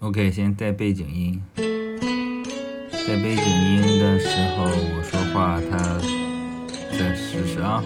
ok 先带背景音。带背景音的时候我说话它再试试啊。